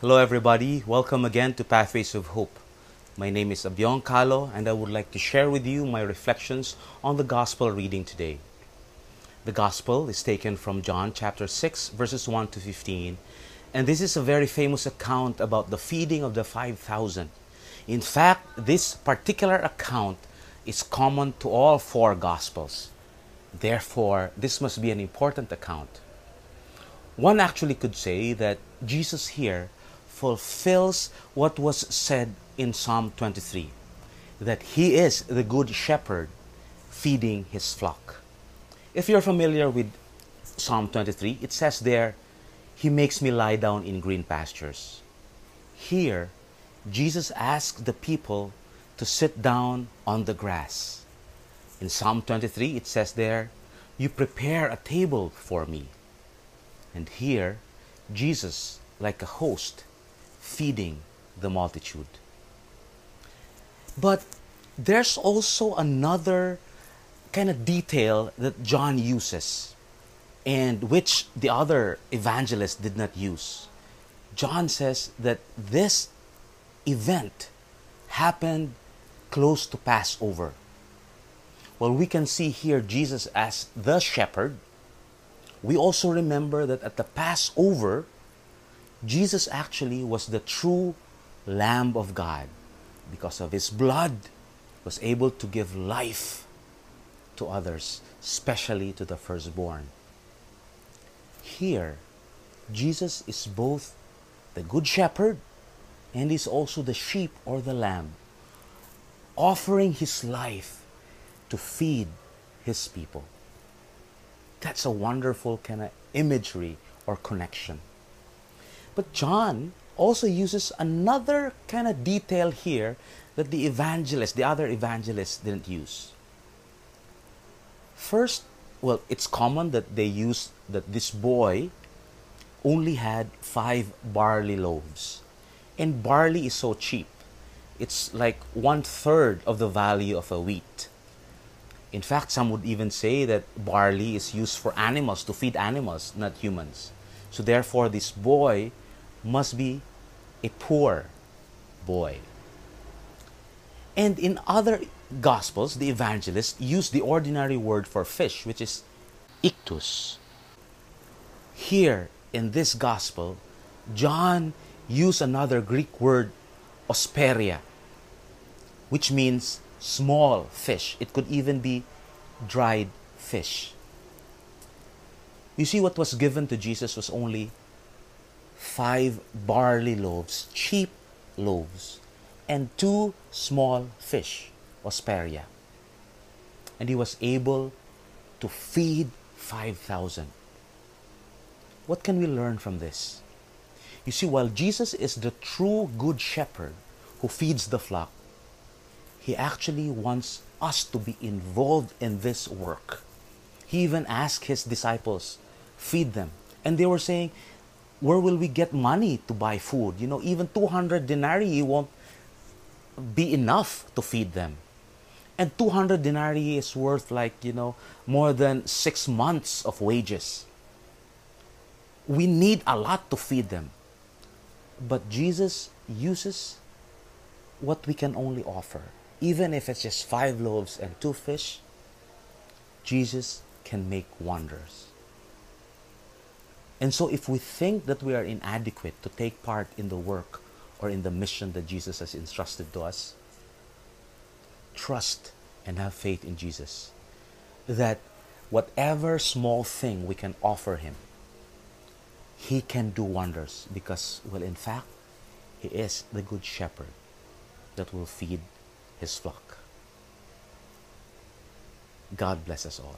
Hello, everybody. Welcome again to Pathways of Hope. My name is Abion Kalo, and I would like to share with you my reflections on the Gospel reading today. The Gospel is taken from John chapter 6, verses 1 to 15, and this is a very famous account about the feeding of the 5,000. In fact, this particular account is common to all four Gospels. Therefore, this must be an important account. One actually could say that Jesus here fulfills what was said in Psalm 23 that he is the good shepherd feeding his flock. If you're familiar with Psalm 23, it says there, He makes me lie down in green pastures. Here, Jesus asks the people to sit down on the grass. In Psalm 23, it says there, You prepare a table for me. And here, Jesus, like a host, feeding the multitude. But there's also another kind of detail that John uses and which the other evangelists did not use. John says that this event happened close to Passover. Well, we can see here Jesus as the shepherd. We also remember that at the Passover, Jesus actually was the true Lamb of God because of his blood was able to give life to others, especially to the firstborn. Here, Jesus is both the good shepherd and is also the sheep or the lamb, offering his life to feed his people. That's a wonderful kind of imagery or connection. But John also uses another kind of detail here that the evangelists, the other evangelists, didn't use. First, well, it's common that they use that this boy only had five barley loaves. And barley is so cheap. It's like one third of the value of a wheat. In fact, some would even say that barley is used for animals, to feed animals, not humans. So, therefore, this boy must be a poor boy. And in other Gospels, the evangelists use the ordinary word for fish, which is ichthus. Here in this Gospel, John used another Greek word, opsaria, which means small fish. It could even be dried fish. You see, what was given to Jesus was only five barley loaves, cheap loaves, and two small fish, opsaria. And he was able to feed 5,000. What can we learn from this? You see, while Jesus is the true good shepherd who feeds the flock, he actually wants us to be involved in this work. He even asked his disciples, feed them. And they were saying, where will we get money to buy food? You know, even 200 denarii won't be enough to feed them. And 200 denarii is worth like, you know, more than six months of wages. We need a lot to feed them. But Jesus uses what we can only offer. Even if it's just five loaves and two fish, Jesus can make wonders. And so, if we think that we are inadequate to take part in the work or in the mission that Jesus has entrusted to us, trust and have faith in Jesus. That whatever small thing we can offer Him, He can do wonders because, well, in fact, He is the Good Shepherd that will feed His flock. God bless us all.